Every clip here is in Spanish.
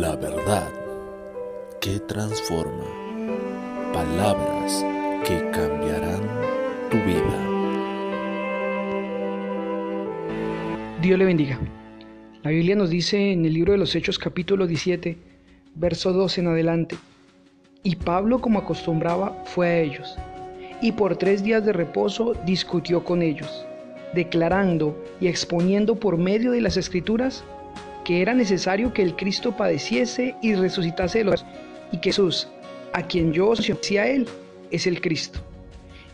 La verdad que transforma. Palabras que cambiarán tu vida. Dios le bendiga. La Biblia nos dice en el libro de los Hechos capítulo 17, verso 2 en adelante, y Pablo como acostumbraba fue a ellos, y por tres días de reposo discutió con ellos, declarando y exponiendo por medio de las escrituras que era necesario que el Cristo padeciese y resucitase de los y que Jesús, a quien yo decía a él, es el Cristo.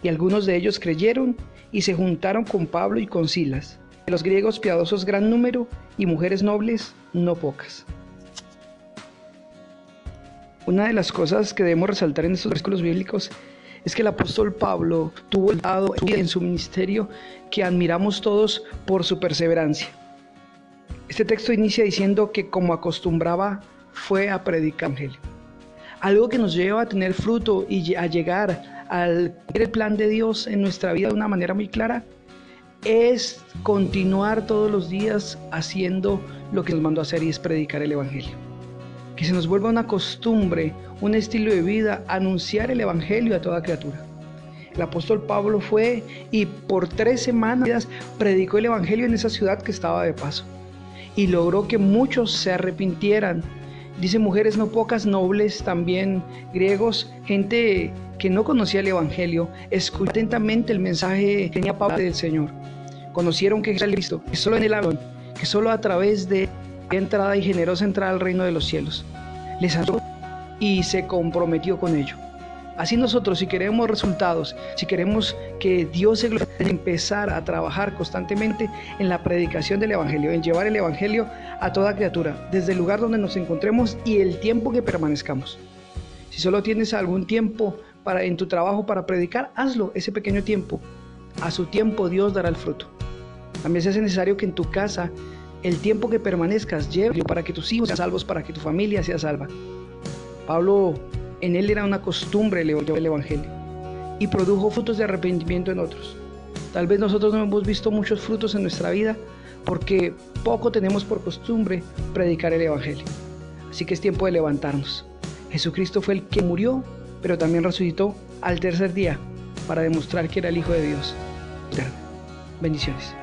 Y algunos de ellos creyeron y se juntaron con Pablo y con Silas, los griegos piadosos gran número y mujeres nobles no pocas. Una de las cosas que debemos resaltar en estos versículos bíblicos es que el apóstol Pablo tuvo el lado en su ministerio que admiramos todos por su perseverancia. Este texto inicia diciendo que como acostumbraba fue a predicar el evangelio. Algo que nos lleva a tener fruto y a llegar al el plan de Dios en nuestra vida de una manera muy clara es continuar todos los días haciendo lo que nos mandó a hacer y es predicar el evangelio. Que se nos vuelva una costumbre, un estilo de vida, anunciar el evangelio a toda criatura. El apóstol Pablo fue y por tres semanas predicó el evangelio en esa ciudad que estaba de paso y logró que muchos se arrepintieran. Dice mujeres no pocas, nobles también, griegos, gente que no conocía el Evangelio, escuchó atentamente el mensaje que tenía Pablo del Señor. Conocieron que Jesús Cristo, que solo en el avión, que solo a través de entrada y generosa entrada al reino de los cielos. Les ayudó y se comprometió con ello. Así nosotros, si queremos resultados, si queremos que Dios se empezar a trabajar constantemente en la predicación del Evangelio, en llevar el Evangelio a toda criatura, desde el lugar donde nos encontremos y el tiempo que permanezcamos. Si solo tienes algún tiempo para, en tu trabajo para predicar, hazlo ese pequeño tiempo. A su tiempo Dios dará el fruto. También se hace necesario que en tu casa el tiempo que permanezcas lleve para que tus hijos sean salvos, para que tu familia sea salva. Pablo en él era una costumbre el Evangelio y produjo frutos de arrepentimiento en otros. Tal vez nosotros no hemos visto muchos frutos en nuestra vida porque poco tenemos por costumbre predicar el Evangelio. Así que es tiempo de levantarnos. Jesucristo fue el que murió, pero también resucitó al tercer día para demostrar que era el Hijo de Dios. Bendiciones.